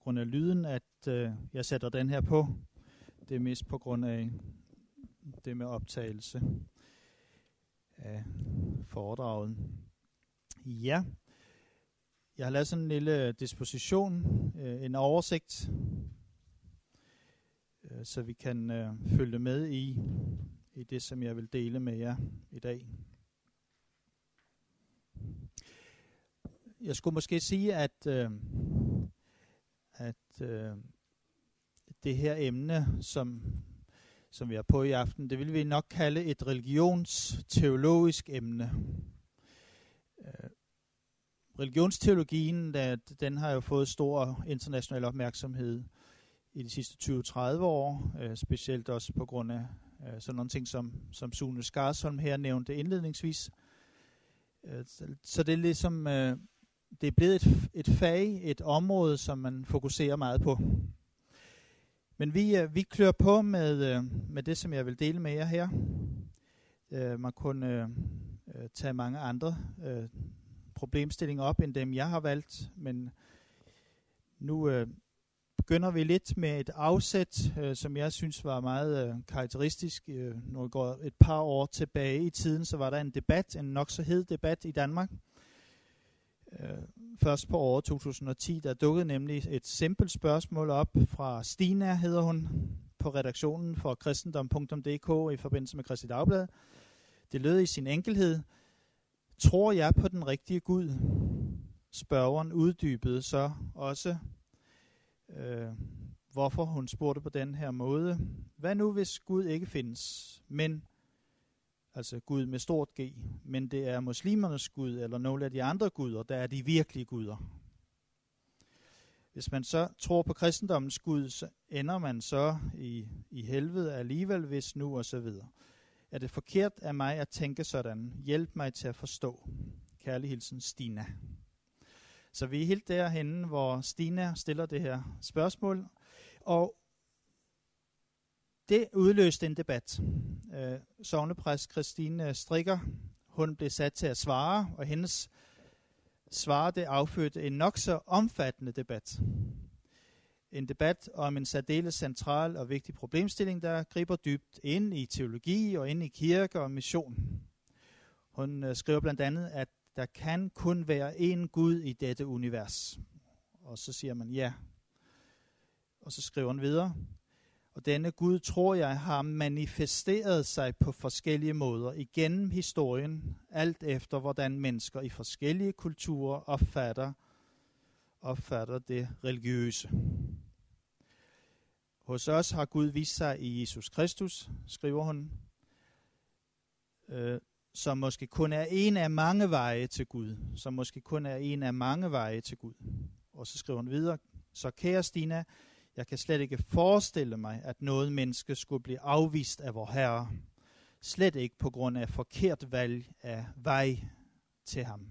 grund af lyden, at øh, jeg sætter den her på. Det er mest på grund af det med optagelse af foredraget. Ja, jeg har lavet sådan en lille disposition, øh, en oversigt, øh, så vi kan øh, følge med i, i det, som jeg vil dele med jer i dag. Jeg skulle måske sige, at, øh, at øh, det her emne, som, som vi er på i aften, det vil vi nok kalde et religionsteologisk emne. Øh, religionsteologien, der, den har jo fået stor international opmærksomhed i de sidste 20-30 år, øh, specielt også på grund af øh, sådan nogle ting, som, som Sune Skarsholm her nævnte indledningsvis. Øh, så, så det er ligesom, øh, det er blevet et, et fag, et område, som man fokuserer meget på. Men vi, øh, vi klør på med, øh, med det, som jeg vil dele med jer her. Øh, man kunne øh, øh tage mange andre øh, problemstillinger op, end dem jeg har valgt, men nu øh, begynder vi lidt med et afsæt, øh, som jeg synes var meget øh, karakteristisk. Øh, når vi går et par år tilbage i tiden, så var der en debat, en nok så hed debat i Danmark. Øh, først på året 2010, der dukkede nemlig et simpelt spørgsmål op fra Stina, hedder hun, på redaktionen for kristendom.dk i forbindelse med Kristi Dagblad. Det lød i sin enkelhed, Tror jeg på den rigtige Gud? Spørgeren uddybede så også, øh, hvorfor hun spurgte på den her måde. Hvad nu, hvis Gud ikke findes, men, altså Gud med stort G, men det er muslimernes Gud, eller nogle af de andre guder, der er de virkelige guder. Hvis man så tror på kristendommens Gud, så ender man så i, i helvede alligevel, hvis nu og så videre. Er det forkert af mig at tænke sådan? Hjælp mig til at forstå. Kærlig hilsen, Stina. Så vi er helt derhenne, hvor Stina stiller det her spørgsmål. Og det udløste en debat. Øh, Sognepræst Christine Strikker, hun blev sat til at svare, og hendes svar det affødte en nok så omfattende debat en debat om en særdeles central og vigtig problemstilling, der griber dybt ind i teologi og ind i kirke og mission. Hun øh, skriver blandt andet, at der kan kun være én Gud i dette univers. Og så siger man ja. Og så skriver hun videre. Og denne Gud, tror jeg, har manifesteret sig på forskellige måder igennem historien, alt efter hvordan mennesker i forskellige kulturer opfatter, opfatter det religiøse. Hos os har Gud vist sig i Jesus Kristus, skriver hun, øh, som måske kun er en af mange veje til Gud. Som måske kun er en af mange veje til Gud. Og så skriver hun videre, så kære Stina, jeg kan slet ikke forestille mig, at noget menneske skulle blive afvist af vor Herre. Slet ikke på grund af forkert valg af vej til ham.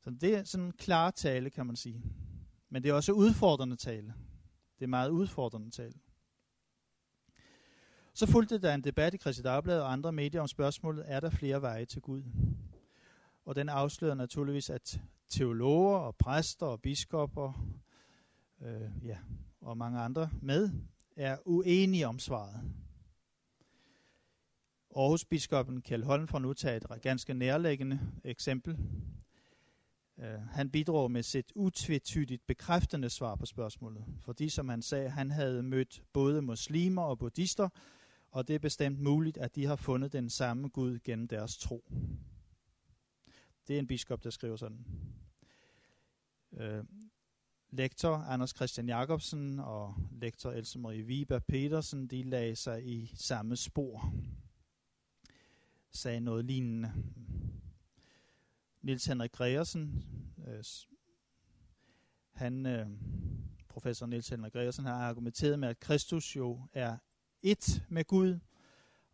Så det er sådan en klar tale, kan man sige. Men det er også udfordrende tale. Det er meget udfordrende tale. Så fulgte der en debat i Christi Dagblad og andre medier om spørgsmålet, er der flere veje til Gud? Og den afslører naturligvis, at teologer og præster og biskopper øh, ja, og mange andre med er uenige om svaret. Aarhusbiskoppen Kjeld Holm får nu taget et ganske nærliggende eksempel. Uh, han bidrog med sit utvetydigt bekræftende svar på spørgsmålet, fordi som han sagde, han havde mødt både muslimer og buddhister, og det er bestemt muligt, at de har fundet den samme Gud gennem deres tro. Det er en biskop, der skriver sådan. Uh, lektor Anders Christian Jacobsen og lektor Else Marie Viber Petersen, de lagde sig i samme spor. Sagde noget lignende. Nils Henrik Gregersen, øh, han, øh, professor Nils Henrik Gregersen, har argumenteret med, at Kristus jo er et med Gud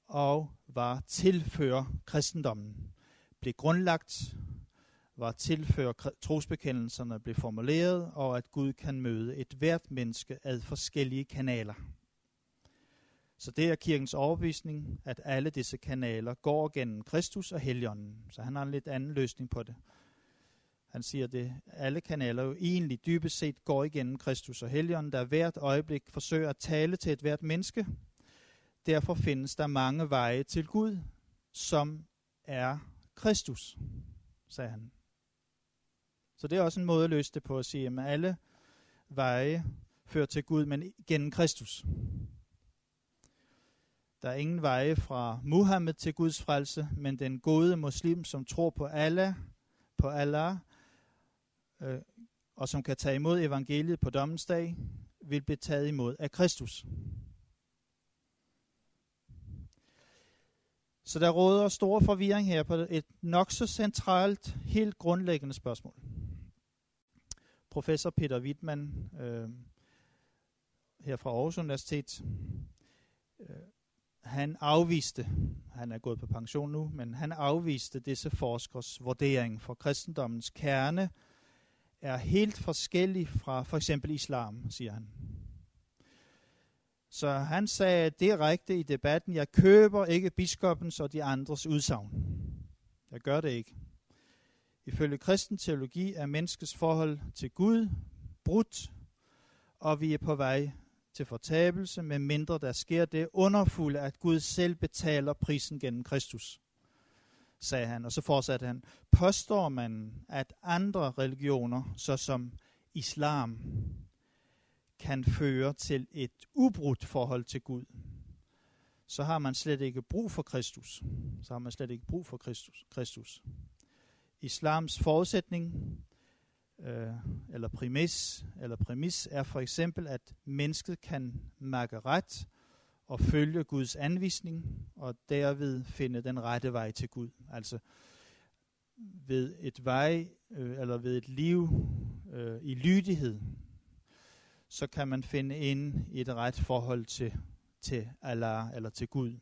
og var tilfører kristendommen. Blev grundlagt, var tilfører trosbekendelserne blev formuleret, og at Gud kan møde et hvert menneske ad forskellige kanaler. Så det er kirkens overbevisning, at alle disse kanaler går gennem Kristus og Helligånden. Så han har en lidt anden løsning på det. Han siger det, alle kanaler jo egentlig dybest set går igennem Kristus og Helligånden, der hvert øjeblik forsøger at tale til et hvert menneske. Derfor findes der mange veje til Gud, som er Kristus, sagde han. Så det er også en måde at løse det på at sige, at alle veje fører til Gud, men gennem Kristus. Der er ingen veje fra Muhammed til Guds frelse, men den gode muslim, som tror på Allah, på Allah, øh, og som kan tage imod evangeliet på dommens dag, vil blive taget imod af Kristus. Så der råder stor forvirring her på et nok så centralt, helt grundlæggende spørgsmål. Professor Peter Wittmann øh, her fra Aarhus Universitet, øh, han afviste, han er gået på pension nu, men han afviste disse forskers vurdering for kristendommens kerne er helt forskellig fra for eksempel islam, siger han. Så han sagde direkte i debatten, jeg køber ikke biskopens og de andres udsagn. Jeg gør det ikke. Ifølge kristen teologi er menneskets forhold til Gud brudt, og vi er på vej til fortabelse, med mindre der sker det underfulde, at Gud selv betaler prisen gennem Kristus, sagde han. Og så fortsatte han, påstår man, at andre religioner, såsom islam, kan føre til et ubrudt forhold til Gud, så har man slet ikke brug for Kristus. Så har man slet ikke brug for Kristus. Kristus. Islams forudsætning øh, eller præmis, eller præmis er for eksempel, at mennesket kan mærke ret og følge Guds anvisning, og derved finde den rette vej til Gud. Altså ved et vej, øh, eller ved et liv øh, i lydighed, så kan man finde ind i et ret forhold til, til Allah eller til Gud.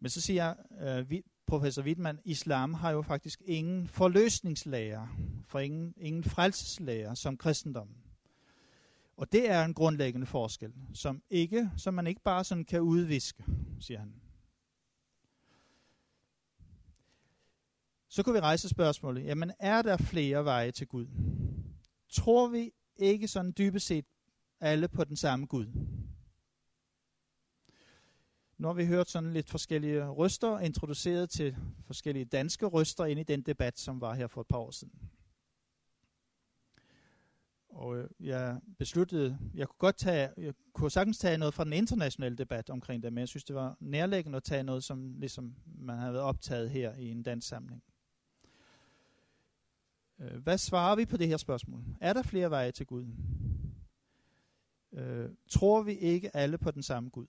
Men så siger øh, vi, professor Wittmann, islam har jo faktisk ingen forløsningslærer, for ingen, ingen frelseslærer som kristendommen. Og det er en grundlæggende forskel, som, ikke, som man ikke bare sådan kan udviske, siger han. Så kunne vi rejse spørgsmålet, jamen er der flere veje til Gud? Tror vi ikke sådan dybest set alle på den samme Gud? Nu har vi hørt sådan lidt forskellige røster introduceret til forskellige danske røster ind i den debat, som var her for et par år siden. Og øh, jeg besluttede, jeg kunne godt tage, jeg kunne sagtens tage noget fra den internationale debat omkring det, men jeg synes, det var nærliggende at tage noget, som ligesom man havde optaget her i en dansk samling. Øh, hvad svarer vi på det her spørgsmål? Er der flere veje til Gud? Øh, tror vi ikke alle på den samme Gud?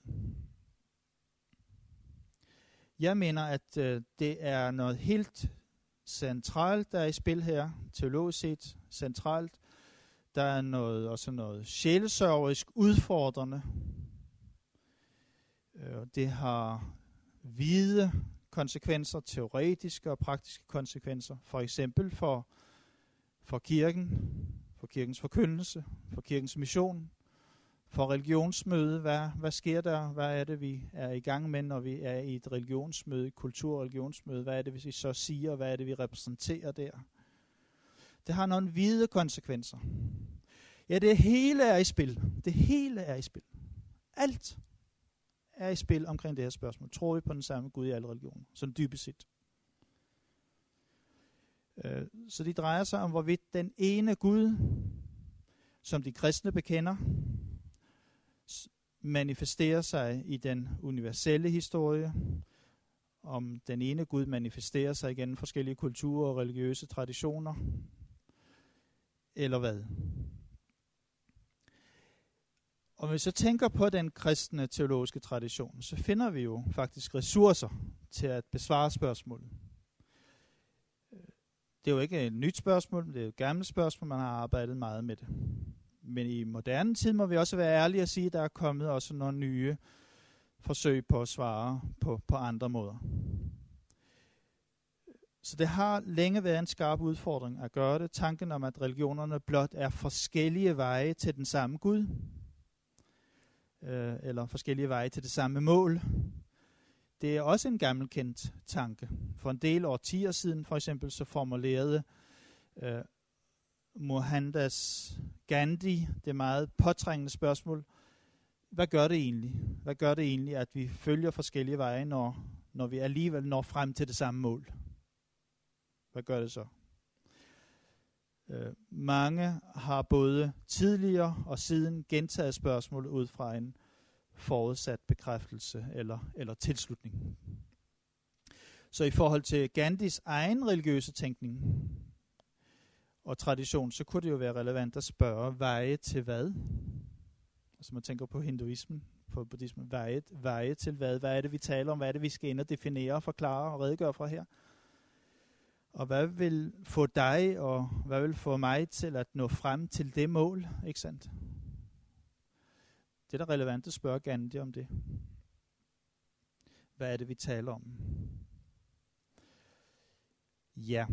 Jeg mener, at øh, det er noget helt centralt, der er i spil her, teologisk set centralt. Der er noget, også noget sjælesørgerisk udfordrende. Øh, det har hvide konsekvenser, teoretiske og praktiske konsekvenser. For eksempel for, for kirken, for kirkens forkyndelse, for kirkens mission, for religionsmøde. Hvad, hvad sker der? Hvad er det, vi er i gang med, når vi er i et religionsmøde, et kultur- og religionsmøde? Hvad er det, vi så siger? Hvad er det, vi repræsenterer der? Det har nogle hvide konsekvenser. Ja, det hele er i spil. Det hele er i spil. Alt er i spil omkring det her spørgsmål. Tror vi på den samme Gud i alle religioner? Sådan dybest set. Øh, så det drejer sig om, hvorvidt den ene Gud, som de kristne bekender, manifesterer sig i den universelle historie, om den ene Gud manifesterer sig igennem forskellige kulturer og religiøse traditioner, eller hvad. Og hvis vi så tænker på den kristne teologiske tradition, så finder vi jo faktisk ressourcer til at besvare spørgsmålet. Det er jo ikke et nyt spørgsmål, det er et gammelt spørgsmål, man har arbejdet meget med det men i moderne tid må vi også være ærlige og sige, at der er kommet også nogle nye forsøg på at svare på, på andre måder. Så det har længe været en skarp udfordring at gøre det. Tanken om, at religionerne blot er forskellige veje til den samme Gud, øh, eller forskellige veje til det samme mål, det er også en gammelkendt tanke. For en del årtier siden for eksempel så formulerede øh, Mohandas Gandhi, det meget påtrængende spørgsmål, hvad gør det egentlig? Hvad gør det egentlig, at vi følger forskellige veje, når, når vi alligevel når frem til det samme mål? Hvad gør det så? Øh, mange har både tidligere og siden gentaget spørgsmålet ud fra en forudsat bekræftelse eller, eller tilslutning. Så i forhold til Gandhis egen religiøse tænkning og tradition, så kunne det jo være relevant at spørge, veje til hvad? Altså man tænker på hinduismen, på buddhismen, veje, veje til hvad? Hvad er det, vi taler om? Hvad er det, vi skal ind og definere, og forklare og redegøre for her? Og hvad vil få dig, og hvad vil få mig til at nå frem til det mål, ikke sandt? Det er da relevant at spørge Gandhi om det. Hvad er det, vi taler om? Ja.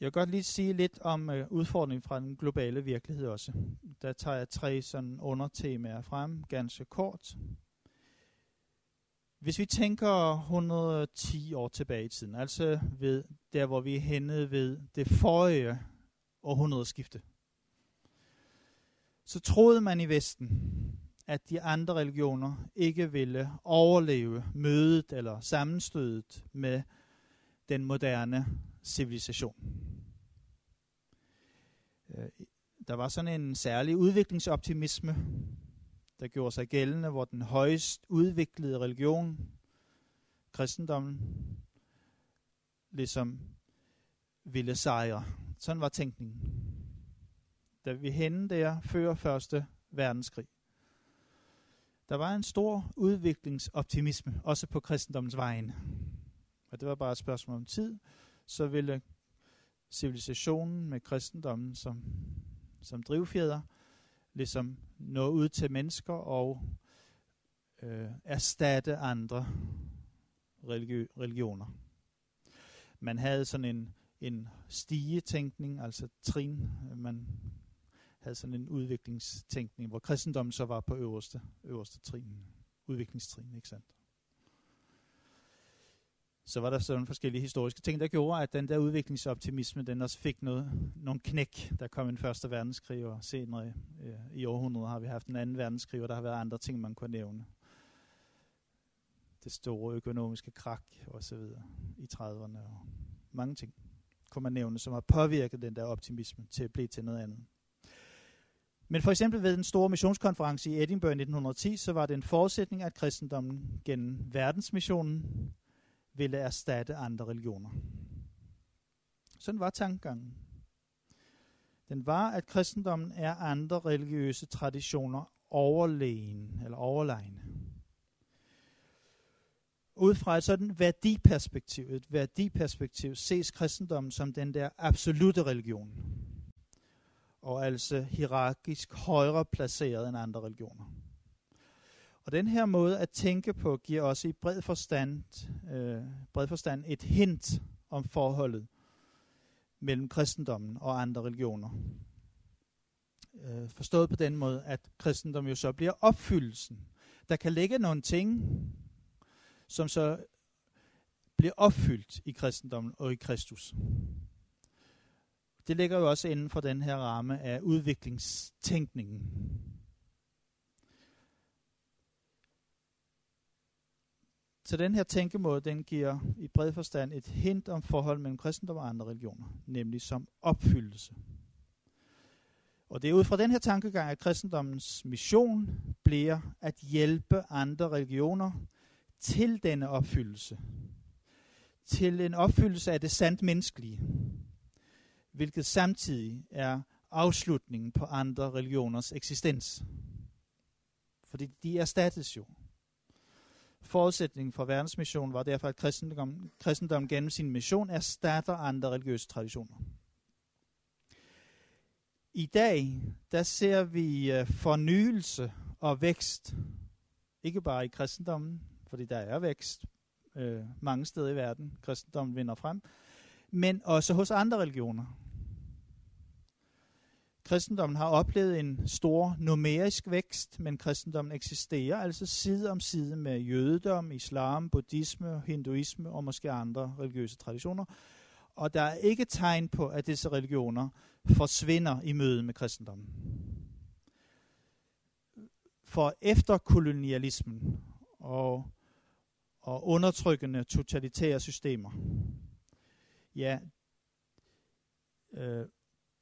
Jeg vil godt lige sige lidt om øh, udfordringen fra den globale virkelighed også. Der tager jeg tre sådan undertemaer frem, ganske kort. Hvis vi tænker 110 år tilbage i tiden, altså ved der, hvor vi er henne ved det forrige århundredeskifte, så troede man i Vesten, at de andre religioner ikke ville overleve mødet eller sammenstødet med den moderne civilisation. Øh, der var sådan en særlig udviklingsoptimisme, der gjorde sig gældende, hvor den højst udviklede religion, kristendommen, ligesom ville sejre. Sådan var tænkningen. Da vi henne der før første verdenskrig. Der var en stor udviklingsoptimisme, også på kristendommens vejen. Og det var bare et spørgsmål om tid, så ville civilisationen med kristendommen som, som drivfjeder ligesom nå ud til mennesker og øh, erstatte andre religi- religioner. Man havde sådan en, en stigetænkning, altså trin. Man havde sådan en udviklingstænkning, hvor kristendommen så var på øverste, øverste trin, udviklingstrin, ikke sandt? Så var der sådan forskellige historiske ting, der gjorde, at den der udviklingsoptimisme, den også fik noget, nogle knæk. Der kom en første verdenskrig, og senere øh, i århundredet har vi haft en anden verdenskrig, og der har været andre ting, man kunne nævne. Det store økonomiske krak og så videre i 30'erne og mange ting kunne man nævne, som har påvirket den der optimisme til at blive til noget andet. Men for eksempel ved den store missionskonference i Edinburgh i 1910, så var det en forudsætning, at kristendommen gennem verdensmissionen ville erstatte andre religioner. Sådan var tankegangen. Den var, at kristendommen er andre religiøse traditioner overlegen eller overlegne. Ud fra et sådan værdiperspektiv, et værdiperspektiv, ses kristendommen som den der absolute religion. Og altså hierarkisk højere placeret end andre religioner. Og den her måde at tænke på giver også i bred forstand, øh, bred forstand et hint om forholdet mellem kristendommen og andre religioner. Øh, forstået på den måde, at kristendommen jo så bliver opfyldelsen. Der kan ligge nogle ting, som så bliver opfyldt i kristendommen og i Kristus. Det ligger jo også inden for den her ramme af udviklingstænkningen. Så den her tænkemåde, den giver i bred forstand et hint om forhold mellem kristendom og andre religioner, nemlig som opfyldelse. Og det er ud fra den her tankegang, at kristendommens mission bliver at hjælpe andre religioner til denne opfyldelse. Til en opfyldelse af det sandt menneskelige, hvilket samtidig er afslutningen på andre religioners eksistens. Fordi de erstattes jo. Forudsætningen for verdensmissionen var derfor, at kristendom, kristendom gennem sin mission erstatter andre religiøse traditioner. I dag, der ser vi uh, fornyelse og vækst. Ikke bare i kristendommen, fordi der er vækst uh, mange steder i verden. Kristendommen vinder frem. Men også hos andre religioner. Kristendommen har oplevet en stor numerisk vækst, men kristendommen eksisterer altså side om side med jødedom, islam, buddhisme, hinduisme og måske andre religiøse traditioner. Og der er ikke tegn på, at disse religioner forsvinder i møde med kristendommen. For efter kolonialismen og, og undertrykkende totalitære systemer, ja, øh,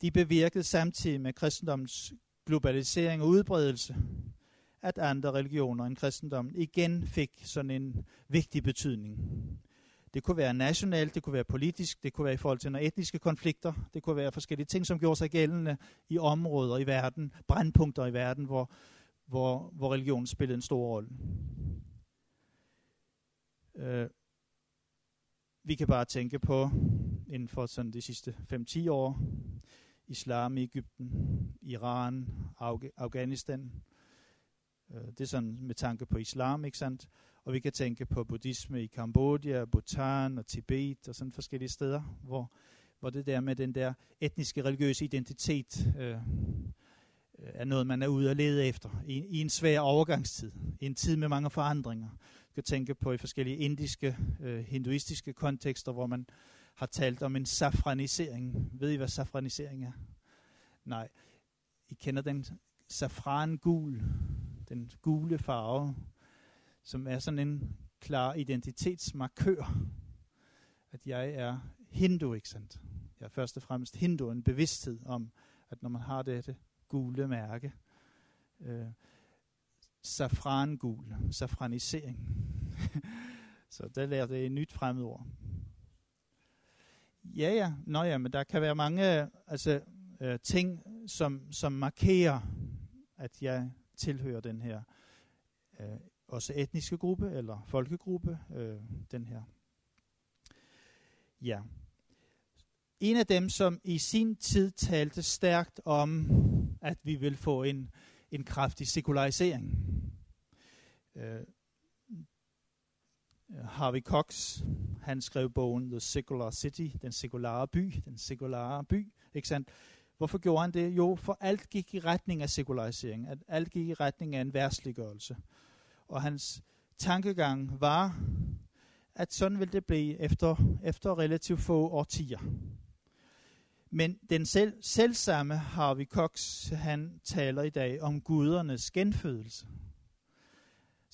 de bevirkede samtidig med kristendommens globalisering og udbredelse, at andre religioner end kristendommen igen fik sådan en vigtig betydning. Det kunne være nationalt, det kunne være politisk, det kunne være i forhold til nogle etniske konflikter, det kunne være forskellige ting, som gjorde sig gældende i områder i verden, brandpunkter i verden, hvor, hvor, hvor religion spillede en stor rolle. Øh, vi kan bare tænke på, inden for sådan de sidste 5-10 år, islam i Ægypten, Iran, Af- Afghanistan. Øh, det er sådan med tanke på islam, ikke sandt? Og vi kan tænke på buddhisme i Kambodja, Bhutan og Tibet og sådan forskellige steder, hvor, hvor det der med den der etniske religiøse identitet øh, øh, er noget, man er ude at lede efter i, i en svær overgangstid, i en tid med mange forandringer. Vi kan tænke på i forskellige indiske, øh, hinduistiske kontekster, hvor man har talt om en safranisering. Ved I, hvad safranisering er? Nej. I kender den safran gul, den gule farve, som er sådan en klar identitetsmarkør, at jeg er hindu, ikke sandt? Jeg er først og fremmest hindu, en bevidsthed om, at når man har dette gule mærke, øh, safrangul, safranisering. Så der lærte jeg et nyt fremmedord. Ja, ja, nå ja, men der kan være mange altså, øh, ting, som, som markerer, at jeg tilhører den her øh, også etniske gruppe eller folkegruppe, øh, den her. Ja. En af dem, som i sin tid talte stærkt om, at vi vil få en, en kraftig sekularisering. Øh, Harvey Cox, han skrev bogen The Secular City, den sekulære by, den sekulære by, ikke sandt? Hvorfor gjorde han det? Jo, for alt gik i retning af sekularisering, at alt gik i retning af en værsliggørelse og hans tankegang var, at sådan vil det blive efter, efter relativt få årtier. Men den selv, selvsamme Harvey Cox, han taler i dag om gudernes genfødelse.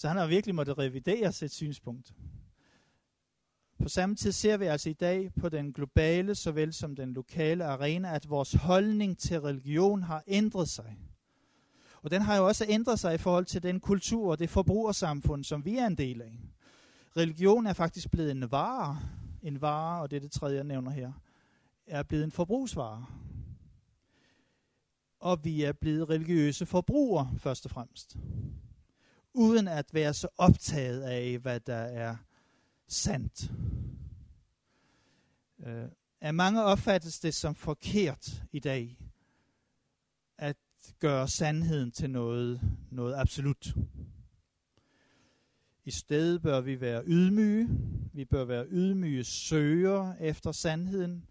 Så han har virkelig måttet revidere sit synspunkt. På samme tid ser vi altså i dag på den globale såvel som den lokale arena, at vores holdning til religion har ændret sig. Og den har jo også ændret sig i forhold til den kultur og det forbrugersamfund, som vi er en del af. Religion er faktisk blevet en vare. En vare, og det er det tredje, jeg nævner her, er blevet en forbrugsvare. Og vi er blevet religiøse forbrugere, først og fremmest. Uden at være så optaget af, hvad der er sandt. Uh, af mange opfattes det som forkert i dag, at gøre sandheden til noget, noget absolut. I stedet bør vi være ydmyge. Vi bør være ydmyge søger efter sandheden.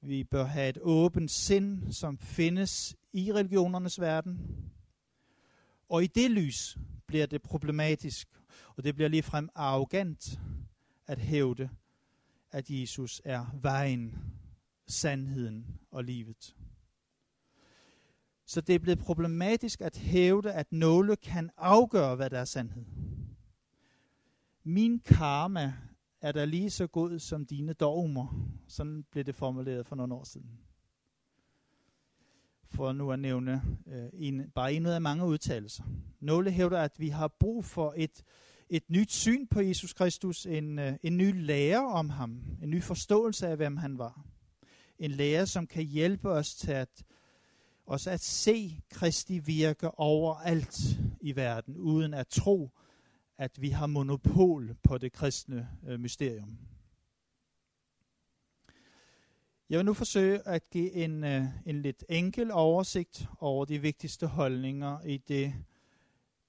Vi bør have et åbent sind, som findes i religionernes verden. Og i det lys bliver det problematisk, og det bliver ligefrem arrogant at hævde, at Jesus er vejen, sandheden og livet. Så det er blevet problematisk at hævde, at nogle kan afgøre, hvad der er sandhed. Min karma er da lige så god som dine dogmer. Sådan blev det formuleret for nogle år siden. For nu at nævne øh, en, bare en ud af mange udtalelser. Nogle hævder, at vi har brug for et, et nyt syn på Jesus Kristus, en, øh, en ny lære om ham, en ny forståelse af, hvem han var. En lære, som kan hjælpe os til at også at se Kristi virke overalt i verden, uden at tro, at vi har monopol på det kristne øh, mysterium. Jeg vil nu forsøge at give en, øh, en lidt enkel oversigt over de vigtigste holdninger i det,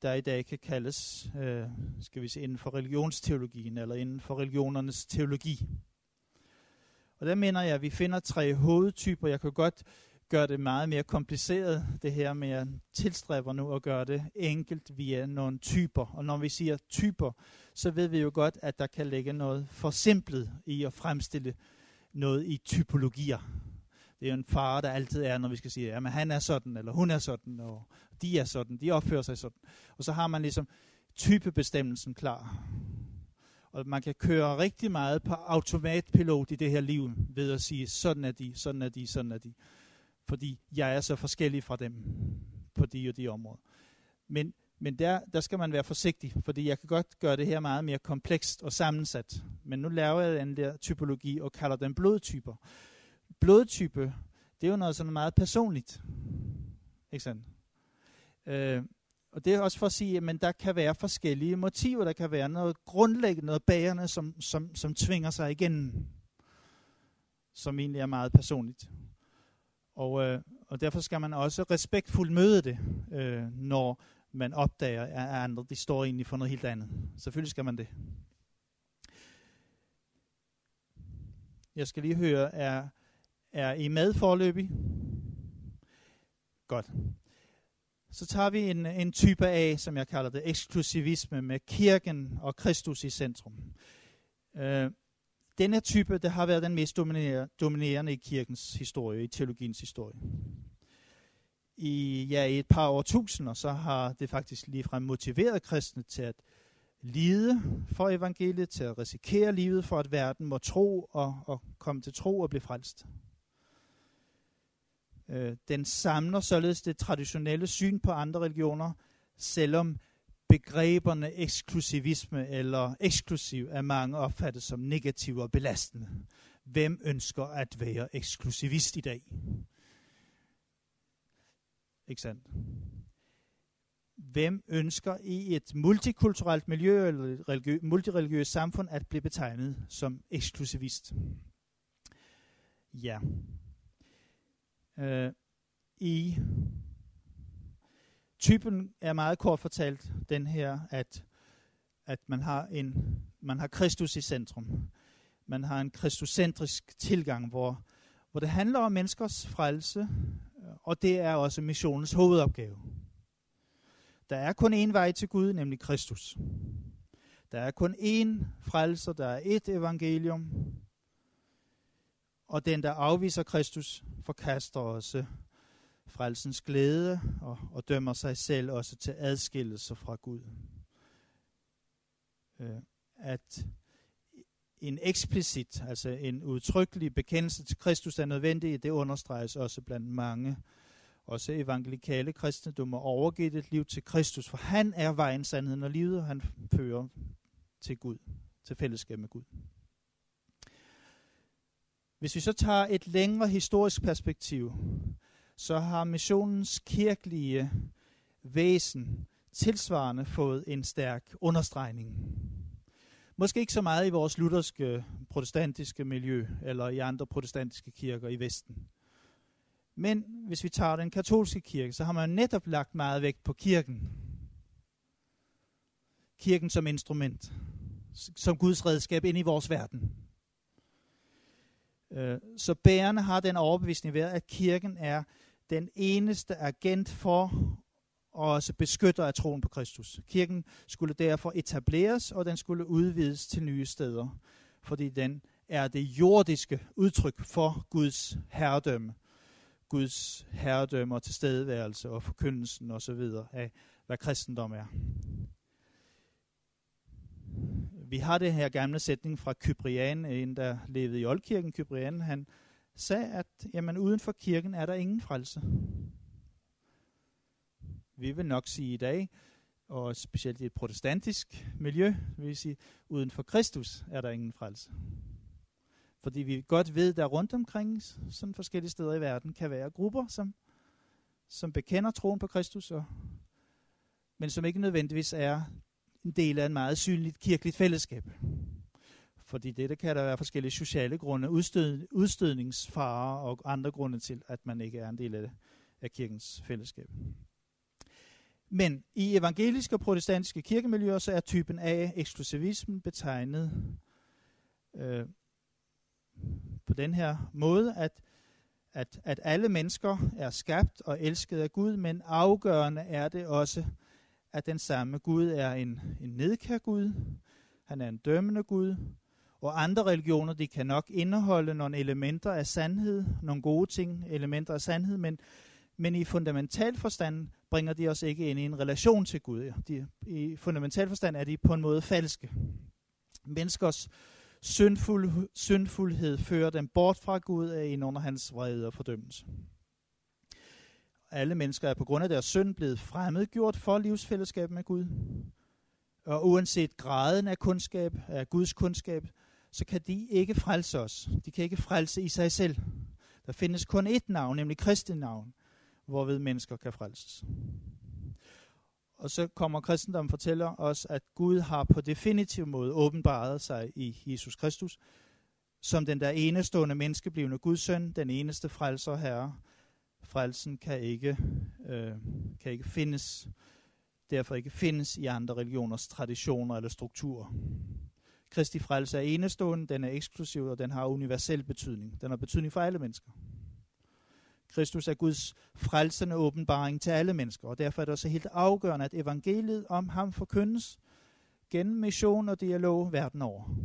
der i dag kan kaldes, øh, skal vi se, inden for religionsteologien, eller inden for religionernes teologi. Og der mener jeg, at vi finder tre hovedtyper. Jeg kan godt gøre det meget mere kompliceret, det her med at tilstræber nu at gøre det enkelt via nogle typer. Og når vi siger typer, så ved vi jo godt, at der kan ligge noget forsimplet i at fremstille noget i typologier. Det er jo en far, der altid er, når vi skal sige, at han er sådan, eller hun er sådan, og de er sådan, de opfører sig sådan. Og så har man ligesom typebestemmelsen klar. Og man kan køre rigtig meget på automatpilot i det her liv, ved at sige, sådan er de, sådan er de, sådan er de. Fordi jeg er så forskellig fra dem på de og de områder. Men, men der, der skal man være forsigtig, fordi jeg kan godt gøre det her meget mere komplekst og sammensat. Men nu laver jeg den der typologi og kalder den blodtyper. Blodtype, det er jo noget sådan meget personligt. Ikke sandt? Øh, og det er også for at sige, at der kan være forskellige motiver. Der kan være noget grundlæggende, noget bærende, som, som, som tvinger sig igennem. Som egentlig er meget personligt. Og, øh, og derfor skal man også respektfuldt møde det, øh, når man opdager, at andre de står egentlig for noget helt andet. Selvfølgelig skal man det. Jeg skal lige høre, er, er I med forløbig? Godt. Så tager vi en, en type A, som jeg kalder det, eksklusivisme med kirken og Kristus i centrum. Øh, denne type, det har været den mest dominerende i kirkens historie, i teologiens historie. I, ja, i et par årtusinder, så har det faktisk ligefrem motiveret kristne til at lide for evangeliet, til at risikere livet for, at verden må tro og, og komme til tro og blive frelst. Øh, den samler således det traditionelle syn på andre religioner, selvom begreberne eksklusivisme eller eksklusiv er mange opfattet som negative og belastende. Hvem ønsker at være eksklusivist i dag? Ikke sandt? Hvem ønsker i et multikulturelt miljø eller religiø- multireligiøst samfund at blive betegnet som eksklusivist? Ja. Øh, I typen er meget kort fortalt den her, at, at man, har en, man har Kristus i centrum. Man har en kristocentrisk tilgang, hvor, hvor det handler om menneskers frelse, og det er også missionens hovedopgave. Der er kun én vej til Gud, nemlig Kristus. Der er kun én frelser, der er ét evangelium, og den, der afviser Kristus, forkaster også frelsens glæde og, og dømmer sig selv også til adskillelse fra Gud. Øh, at en eksplicit, altså en udtrykkelig bekendelse til Kristus er nødvendig, det understreges også blandt mange, også evangelikale kristne, du må overgive dit liv til Kristus, for han er vejen, sandheden og livet, og han fører til Gud, til fællesskab med Gud. Hvis vi så tager et længere historisk perspektiv, så har missionens kirkelige væsen tilsvarende fået en stærk understregning. Måske ikke så meget i vores lutherske protestantiske miljø, eller i andre protestantiske kirker i Vesten. Men hvis vi tager den katolske kirke, så har man netop lagt meget vægt på kirken. Kirken som instrument, som Guds redskab ind i vores verden. Øh, så bærerne har den overbevisning ved, at kirken er den eneste agent for og også beskytter af troen på Kristus. Kirken skulle derfor etableres, og den skulle udvides til nye steder, fordi den er det jordiske udtryk for Guds herredømme. Guds herredømme og tilstedeværelse og forkyndelsen osv. af, hvad kristendom er. Vi har det her gamle sætning fra Kyprian, en der levede i Oldkirken. Kyprian, han sagde, at jamen, uden for kirken er der ingen frelse. Vi vil nok sige i dag, og specielt i et protestantisk miljø, vil vi sige, uden for Kristus er der ingen frelse. Fordi vi godt ved, der rundt omkring sådan forskellige steder i verden kan være grupper, som, som bekender troen på Kristus, og, men som ikke nødvendigvis er en del af en meget synligt kirkeligt fællesskab. Fordi det, der kan der være forskellige sociale grunde, udstød, udstødningsfarer og andre grunde til, at man ikke er en del af, det, af kirkens fællesskab. Men i evangeliske og protestantiske kirkemiljøer, så er typen af eksklusivismen betegnet øh, på den her måde, at, at, at alle mennesker er skabt og elsket af Gud, men afgørende er det også, at den samme Gud er en, en nedkær Gud, han er en dømmende Gud, Og andre religioner, de kan nok indeholde nogle elementer af sandhed, nogle gode ting, elementer af sandhed, men, men i fundamental forstand bringer de os ikke ind i en relation til Gud. De, I fundamental forstand er de på en måde falske. Menneskers syndfuld, syndfuldhed fører dem bort fra Gud af ind under hans vrede og fordømmelse. Alle mennesker er på grund af deres synd blevet fremmedgjort for livsfællesskab med Gud. Og uanset graden af kundskab, af Guds kundskab, så kan de ikke frelse os. De kan ikke frelse i sig selv. Der findes kun ét navn, nemlig Kristi navn, hvorved mennesker kan frelses. Og så kommer kristendommen fortæller os, at Gud har på definitiv måde åbenbaret sig i Jesus Kristus, som den der enestående menneskeblivende Guds søn, den eneste frelser herre. Frelsen kan ikke, øh, kan ikke findes, derfor ikke findes i andre religioners traditioner eller strukturer. Kristi frelse er enestående, den er eksklusiv, og den har universel betydning. Den har betydning for alle mennesker. Kristus er Guds frelsende åbenbaring til alle mennesker, og derfor er det også helt afgørende, at evangeliet om ham forkyndes gennem mission og dialog verden over.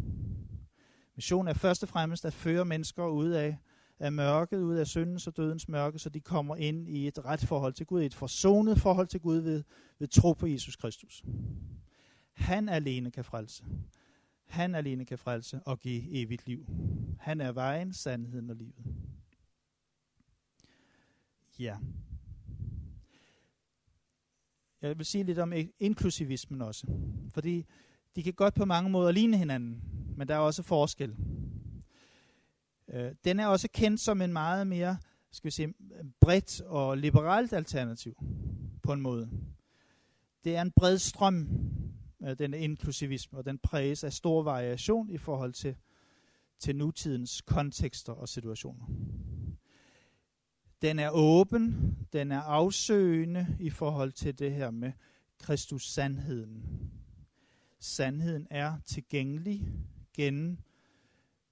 Mission er først og fremmest at føre mennesker ud af, af mørket, ud af syndens og dødens mørke, så de kommer ind i et ret forhold til Gud, et forsonet forhold til Gud ved, ved tro på Jesus Kristus. Han alene kan frelse. Han alene kan frelse og give evigt liv. Han er vejen, sandheden og livet. Ja. Jeg vil sige lidt om inklusivismen også. Fordi de kan godt på mange måder ligne hinanden, men der er også forskel. Øh, den er også kendt som en meget mere skal vi sige, bredt og liberalt alternativ på en måde. Det er en bred strøm, den inklusivisme, og den præges af stor variation i forhold til, til nutidens kontekster og situationer. Den er åben, den er afsøgende i forhold til det her med Kristus sandheden. Sandheden er tilgængelig gennem,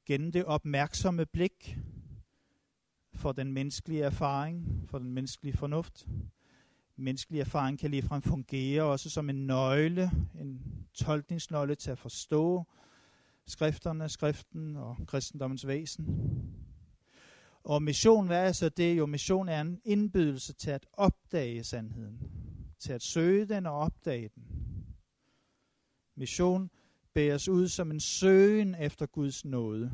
gennem det opmærksomme blik for den menneskelige erfaring, for den menneskelige fornuft. Menneskelig erfaring kan ligefrem fungere også som en nøgle, en tolkningsnøgle til at forstå skrifterne, skriften og kristendommens væsen. Og mission, hvad er så det? Jo, mission er en indbydelse til at opdage sandheden. Til at søge den og opdage den. Mission bæres ud som en søgen efter Guds nåde,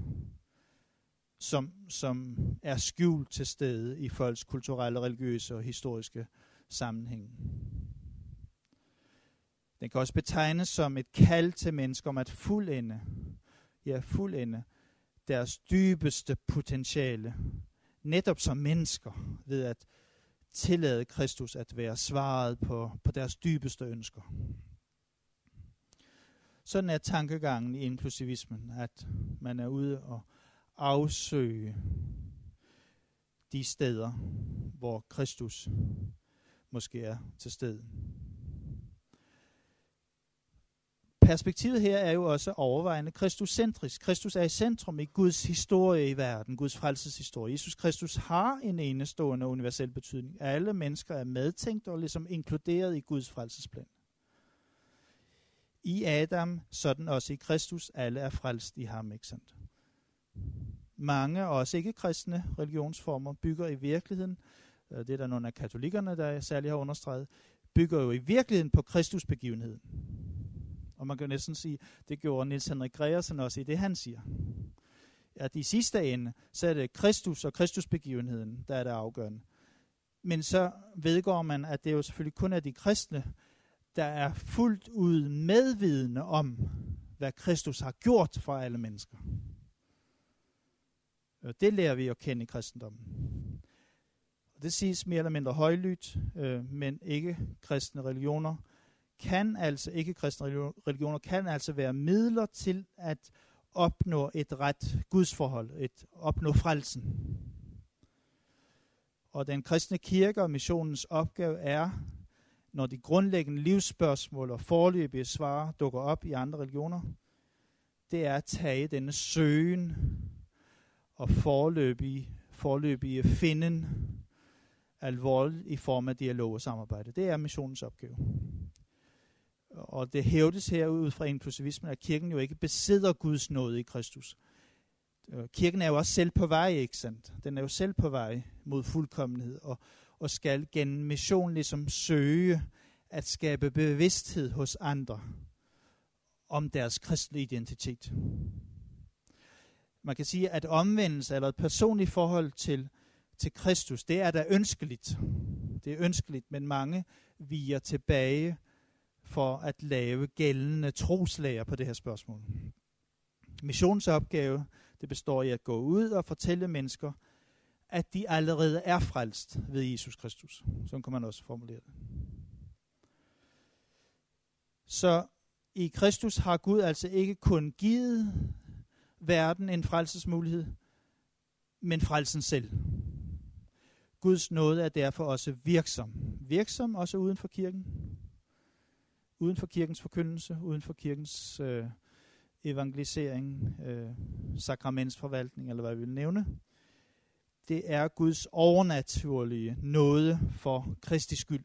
som, som er skjult til stede i folks kulturelle, religiøse og historiske sammenhæng. Den kan også betegnes som et kald til mennesker om at fuldende, ja, fuldende deres dybeste potentiale, netop som mennesker, ved at tillade Kristus at være svaret på, på deres dybeste ønsker. Sådan er tankegangen i inklusivismen, at man er ude og afsøge de steder, hvor Kristus måske er til stede perspektivet her er jo også overvejende kristuscentrisk. Kristus er i centrum i Guds historie i verden, Guds frelseshistorie. Jesus Kristus har en enestående universel betydning. Alle mennesker er medtænkt og ligesom inkluderet i Guds frelsesplan. I Adam, sådan også i Kristus, alle er frelst i ham, ikke sandt? Mange, også ikke-kristne religionsformer, bygger i virkeligheden, øh, det er der nogle af katolikkerne, der særligt har understreget, bygger jo i virkeligheden på Kristusbegivenheden. Og man kan næsten sige, det gjorde Niels Henrik Gregersen også i det, han siger. At i sidste ende, så er det Kristus og Kristusbegivenheden, der er det afgørende. Men så vedgår man, at det jo selvfølgelig kun er de kristne, der er fuldt ud medvidende om, hvad Kristus har gjort for alle mennesker. Og det lærer vi at kende i kristendommen. Det siges mere eller mindre højlydt, øh, men ikke kristne religioner kan altså, ikke kristne religioner, kan altså være midler til at opnå et ret gudsforhold, et opnå frelsen. Og den kristne kirke og missionens opgave er, når de grundlæggende livsspørgsmål og forløbige svar dukker op i andre religioner, det er at tage denne søgen og forløbige, forløbige finden alvorligt i form af dialog og samarbejde. Det er missionens opgave. Og det hævdes her ud fra inklusivismen, at kirken jo ikke besidder Guds nåde i Kristus. Øh, kirken er jo også selv på vej, ikke sandt? Den er jo selv på vej mod fuldkommenhed, og, og skal gennem mission ligesom søge at skabe bevidsthed hos andre om deres kristne identitet. Man kan sige, at omvendelse eller et personligt forhold til, til Kristus, det er da ønskeligt. Det er ønskeligt, men mange viger tilbage for at lave gældende troslager på det her spørgsmål. Missionsopgave, det består i at gå ud og fortælle mennesker, at de allerede er frelst ved Jesus Kristus. Sådan kan man også formulere det. Så i Kristus har Gud altså ikke kun givet verden en frelsesmulighed, men frelsen selv. Guds nåde er derfor også virksom. Virksom også uden for kirken. Uden for kirkens forkyndelse, uden for kirkens øh, evangelisering, øh, sakramentsforvaltning, eller hvad vi vil nævne. Det er Guds overnaturlige nåde for Kristi skyld.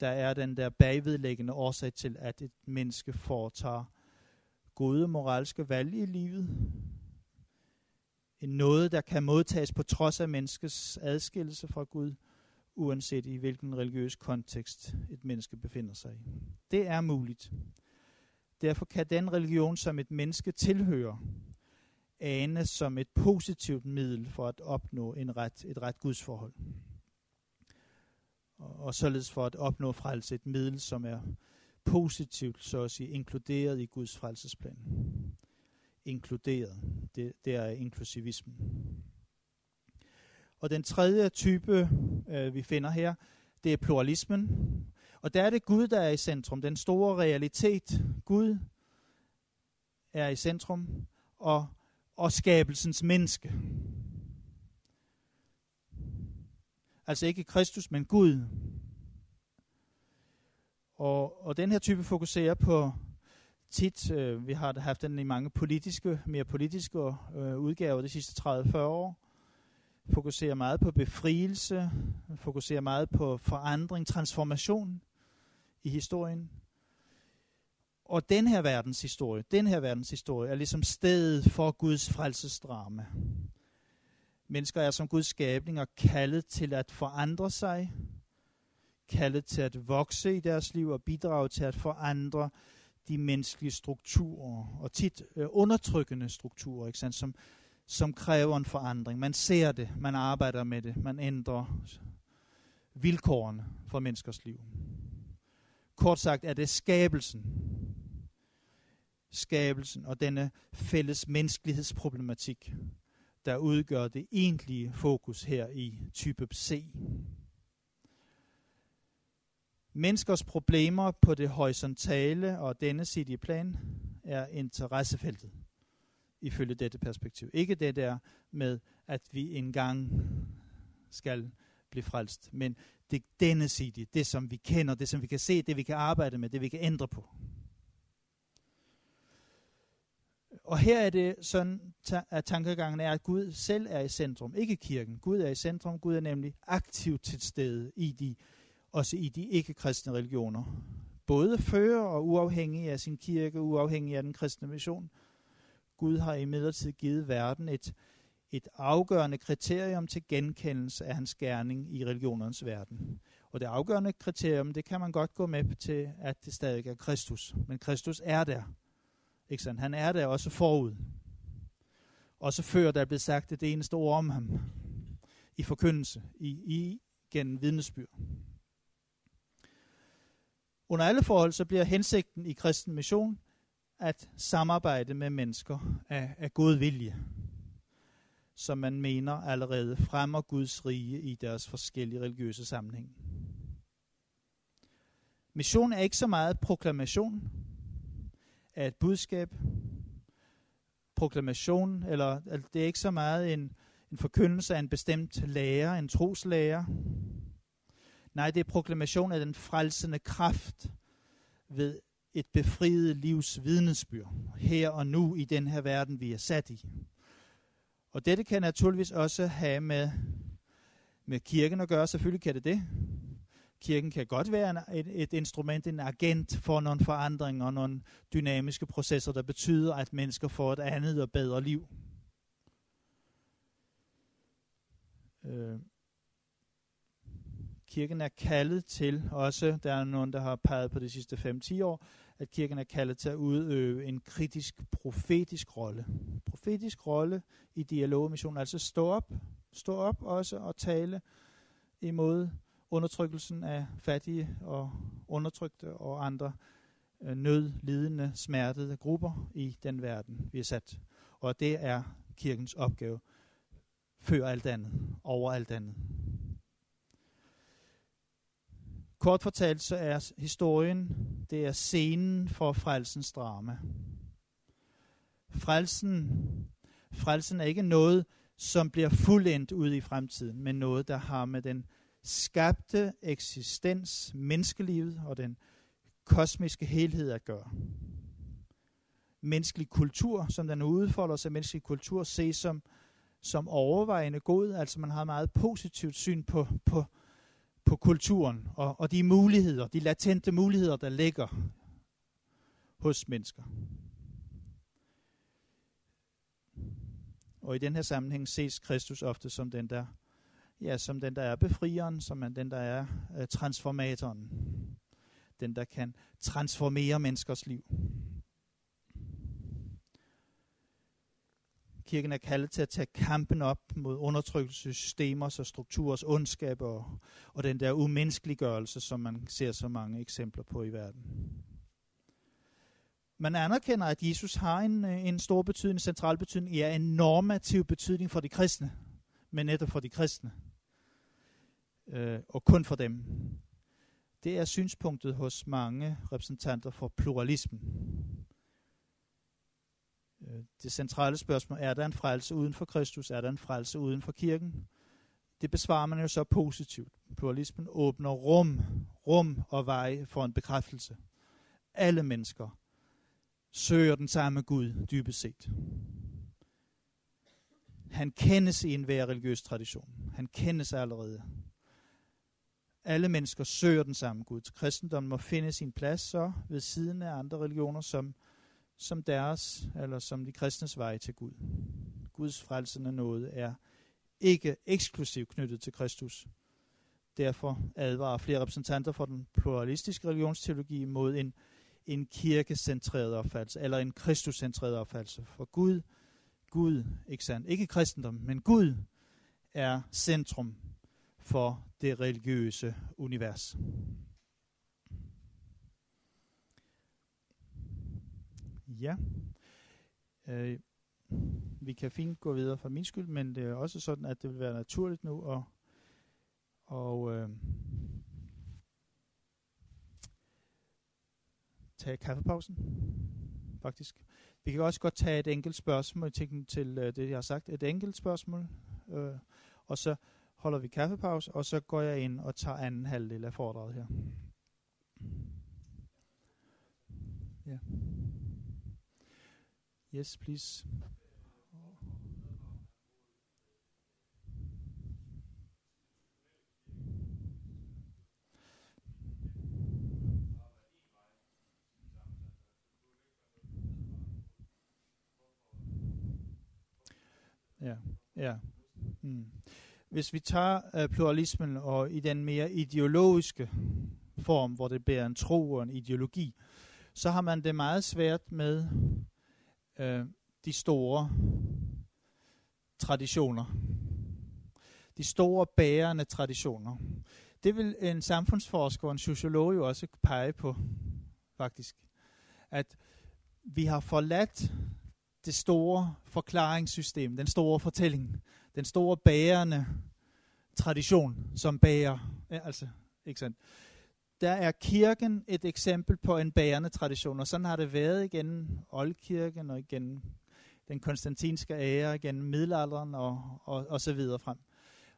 Der er den der bagvedlæggende årsag til, at et menneske foretager gode moralske valg i livet. En noget, der kan modtages på trods af menneskets adskillelse fra Gud, uanset i hvilken religiøs kontekst et menneske befinder sig i. Det er muligt. Derfor kan den religion, som et menneske tilhører, ane som et positivt middel for at opnå en ret, et ret gudsforhold. Og, og således for at opnå frelse et middel, som er positivt, så at sige, inkluderet i Guds frelsesplan. Inkluderet. Det, det er inklusivismen. Og den tredje type, øh, vi finder her, det er pluralismen. Og der er det Gud, der er i centrum. Den store realitet. Gud er i centrum. Og, og skabelsens menneske. Altså ikke Kristus, men Gud. Og, og den her type fokuserer på tit, øh, vi har haft den i mange politiske, mere politiske øh, udgaver de sidste 30-40 år, fokuserer meget på befrielse, fokuserer meget på forandring, transformation i historien. Og den her verdens historie, den her verdens historie er ligesom stedet for Guds frelsesdrama. Mennesker er som Guds skabninger kaldet til at forandre sig, kaldet til at vokse i deres liv og bidrage til at forandre de menneskelige strukturer, og tit øh, undertrykkende strukturer, ikke sandt, som, som kræver en forandring. Man ser det, man arbejder med det, man ændrer vilkårene for menneskers liv. Kort sagt er det skabelsen, skabelsen og denne fælles menneskelighedsproblematik, der udgør det egentlige fokus her i type C. Menneskers problemer på det horisontale og denne sidige plan er interessefeltet, ifølge dette perspektiv. Ikke det der med, at vi engang skal blive frelst, men det denne side, det som vi kender, det som vi kan se, det vi kan arbejde med, det vi kan ændre på. Og her er det sådan, at tankegangen er, at Gud selv er i centrum, ikke kirken. Gud er i centrum, Gud er nemlig aktivt til stede i de også i de ikke-kristne religioner. Både før og uafhængig af sin kirke, uafhængig af den kristne mission. Gud har i givet verden et, et afgørende kriterium til genkendelse af hans gerning i religionernes verden. Og det afgørende kriterium, det kan man godt gå med til, at det stadig er Kristus. Men Kristus er der. Ikke sandt? Han er der også forud. Også før der er blevet sagt det eneste ord om ham. I forkyndelse, i, i gennem vidnesbyrd. Under alle forhold så bliver hensigten i kristen mission at samarbejde med mennesker af, af god vilje, som man mener allerede fremmer Guds rige i deres forskellige religiøse sammenhæng. Mission er ikke så meget proklamation af et budskab, proklamation, eller altså, det er ikke så meget en, en forkyndelse af en bestemt lærer, en troslærer, Nej, det er proklamation af den frelsende kraft ved et befriet livs vidnesbyrd, her og nu i den her verden, vi er sat i. Og dette kan naturligvis også have med, med kirken at gøre, selvfølgelig kan det det. kirken kan godt være en, et, et instrument, en agent for nogle forandringer og nogle dynamiske processer, der betyder, at mennesker får et andet og bedre liv. Øh, kirken er kaldet til, også der er nogen, der har peget på de sidste 5-10 år, at kirken er kaldet til at udøve en kritisk profetisk rolle. Profetisk rolle i dialogmissionen, altså stå op, stå op også og tale imod undertrykkelsen af fattige og undertrykte og andre øh, nødlidende, smertede grupper i den verden, vi er sat. Og det er kirkens opgave. Før alt andet, over alt andet. Kort fortalt så er historien, det er scenen for frelsens drama. Frelsen, frelsen er ikke noget, som bliver fuldendt ud i fremtiden, men noget, der har med den skabte eksistens, menneskelivet og den kosmiske helhed at gøre. Menneskelig kultur, som den udfolder sig, menneskelig kultur ses som, som overvejende god, altså man har meget positivt syn på, på, på kulturen og, og de muligheder, de latente muligheder, der ligger hos mennesker. Og i den her sammenhæng ses Kristus ofte som den, der, ja, som den, der er befrieren, som er den, der er uh, transformatoren. Den, der kan transformere menneskers liv. Kirken er kaldet til at tage kampen op mod undertrykkelsessystemer og strukturers ondskab og, og den der umenneskeliggørelse, som man ser så mange eksempler på i verden. Man anerkender, at Jesus har en, en stor betydning, en central betydning, ja, en normativ betydning for de kristne, men netop for de kristne, øh, og kun for dem. Det er synspunktet hos mange repræsentanter for pluralismen. Øh, det centrale spørgsmål, er der en frelse uden for Kristus? Er der en frelse uden for kirken? Det besvarer man jo så positivt. Pluralismen åbner rum, rum og vej for en bekræftelse. Alle mennesker søger den samme Gud dybest set. Han kendes i enhver religiøs tradition. Han kendes allerede. Alle mennesker søger den samme Gud. Kristendommen må finde sin plads så ved siden af andre religioner, som som deres, eller som de kristnes vej til Gud. Guds frelsende nåde er ikke eksklusivt knyttet til Kristus. Derfor advarer flere repræsentanter for den pluralistiske religionsteologi mod en, en kirkecentreret opfattelse, eller en kristuscentreret opfattelse. For Gud, Gud, ikke sandt, ikke kristendom, men Gud er centrum for det religiøse univers. Ja. Øh, vi kan fint gå videre for min skyld, men det er også sådan, at det vil være naturligt nu at og, øh, tage kaffepausen, faktisk. Vi kan også godt tage et enkelt spørgsmål til, til øh, det, jeg har sagt. Et enkelt spørgsmål, øh, og så holder vi kaffepause, og så går jeg ind og tager anden halvdel af foredraget her. Ja. Yes, please. Ja, ja. Mm. Hvis vi tager uh, pluralismen og i den mere ideologiske form, hvor det bærer en tro og en ideologi, så har man det meget svært med øh, de store traditioner. De store bærende traditioner. Det vil en samfundsforsker og en sociolog jo også pege på, faktisk. At vi har forladt det store forklaringssystem, den store fortælling, den store bærende tradition, som bærer. Ja, altså, ikke sandt? Der er kirken et eksempel på en bærende tradition, og sådan har det været igen oldkirken og igen den konstantinske ære, igen middelalderen og, og, og så videre frem.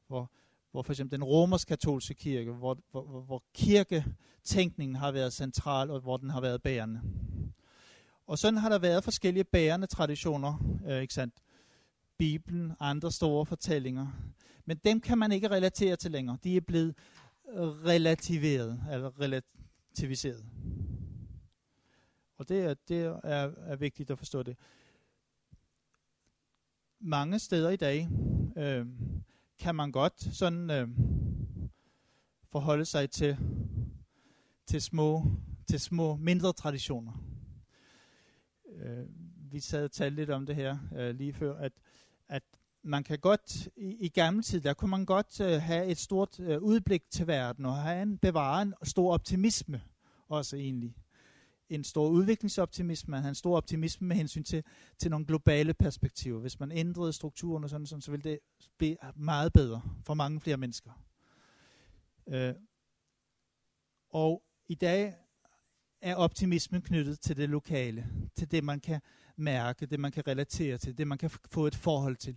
Hvor, hvor for eksempel den romersk-katolske kirke, hvor, hvor, hvor kirketænkningen har været central, og hvor den har været bærende. Og sådan har der været forskellige bærende traditioner, øh, ikke sandt? Bibelen, andre store fortællinger. Men dem kan man ikke relatere til længere. De er blevet relativeret, eller relativiseret. Og det er, det er, er vigtigt at forstå det. Mange steder i dag øh, kan man godt sådan øh, forholde sig til, til, små, til små, mindre traditioner. Øh, vi sad og talte lidt om det her øh, lige før, at, at man kan godt, i, i gamle tid, der kunne man godt øh, have et stort øh, udblik til verden, og have en, bevare en stor optimisme også egentlig. En stor udviklingsoptimisme, man havde en stor optimisme med hensyn til, til nogle globale perspektiver. Hvis man ændrede strukturen og sådan, sådan så ville det blive meget bedre for mange flere mennesker. Øh, og i dag er optimismen knyttet til det lokale, til det man kan mærke, det man kan relatere til, det man kan få et forhold til.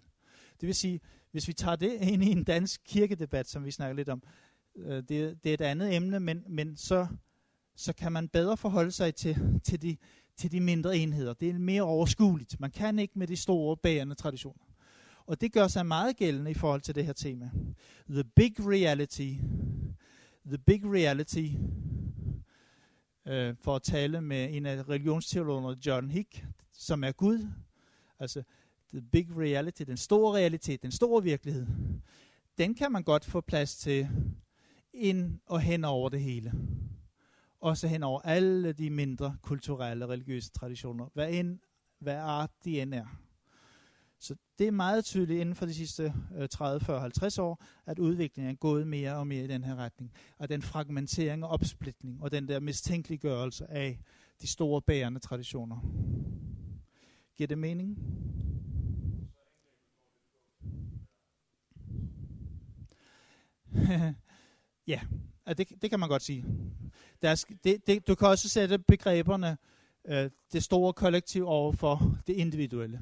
Det vil sige, hvis vi tager det ind i en dansk kirkedebat, som vi snakker lidt om, øh, det, det er et andet emne, men, men så, så kan man bedre forholde sig til, til, de, til de mindre enheder. Det er mere overskueligt. Man kan ikke med de store bærende traditioner. Og det gør sig meget gældende i forhold til det her tema. The big reality. The big reality. Øh, for at tale med en af religionsteologerne, John Hick, som er Gud. Altså, the big reality, den store realitet, den store virkelighed, den kan man godt få plads til ind og hen over det hele. Også hen over alle de mindre kulturelle religiøse traditioner, hvad, end, hvad art de end er. Så det er meget tydeligt inden for de sidste 30, 40, 50 år, at udviklingen er gået mere og mere i den her retning. Og den fragmentering og opsplitning og den der mistænkeliggørelse af de store bærende traditioner. Giver det mening? ja, det, det kan man godt sige. Der er, det, det, du kan også sætte begreberne, øh, det store kollektiv over for det individuelle.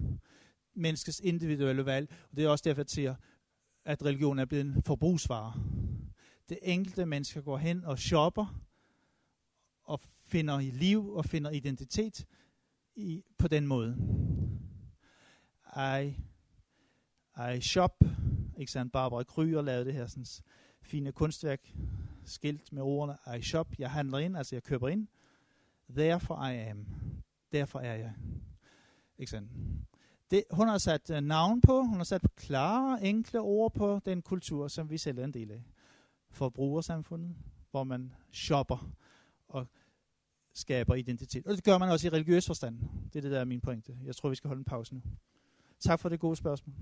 Menneskets individuelle valg. Og det er også derfor, jeg siger, at religion er blevet en forbrugsvare. Det enkelte menneske går hen og shopper, og finder i liv og finder identitet i, på den måde. I, i shop, ikke sandt, Barbara Kryer lavede det her sådan, fine kunstværk, skilt med ordene I shop, jeg handler ind, altså jeg køber ind. Therefore I am. Derfor er jeg. Ikke sandt? Det, hun har sat uh, navn på, hun har sat klare, enkle ord på den kultur, som vi selv er en del af. Forbrugersamfundet, hvor man shopper og skaber identitet. Og det gør man også i religiøs forstand. Det er det, der er min pointe. Jeg tror, vi skal holde en pause nu. Tak for det gode spørgsmål.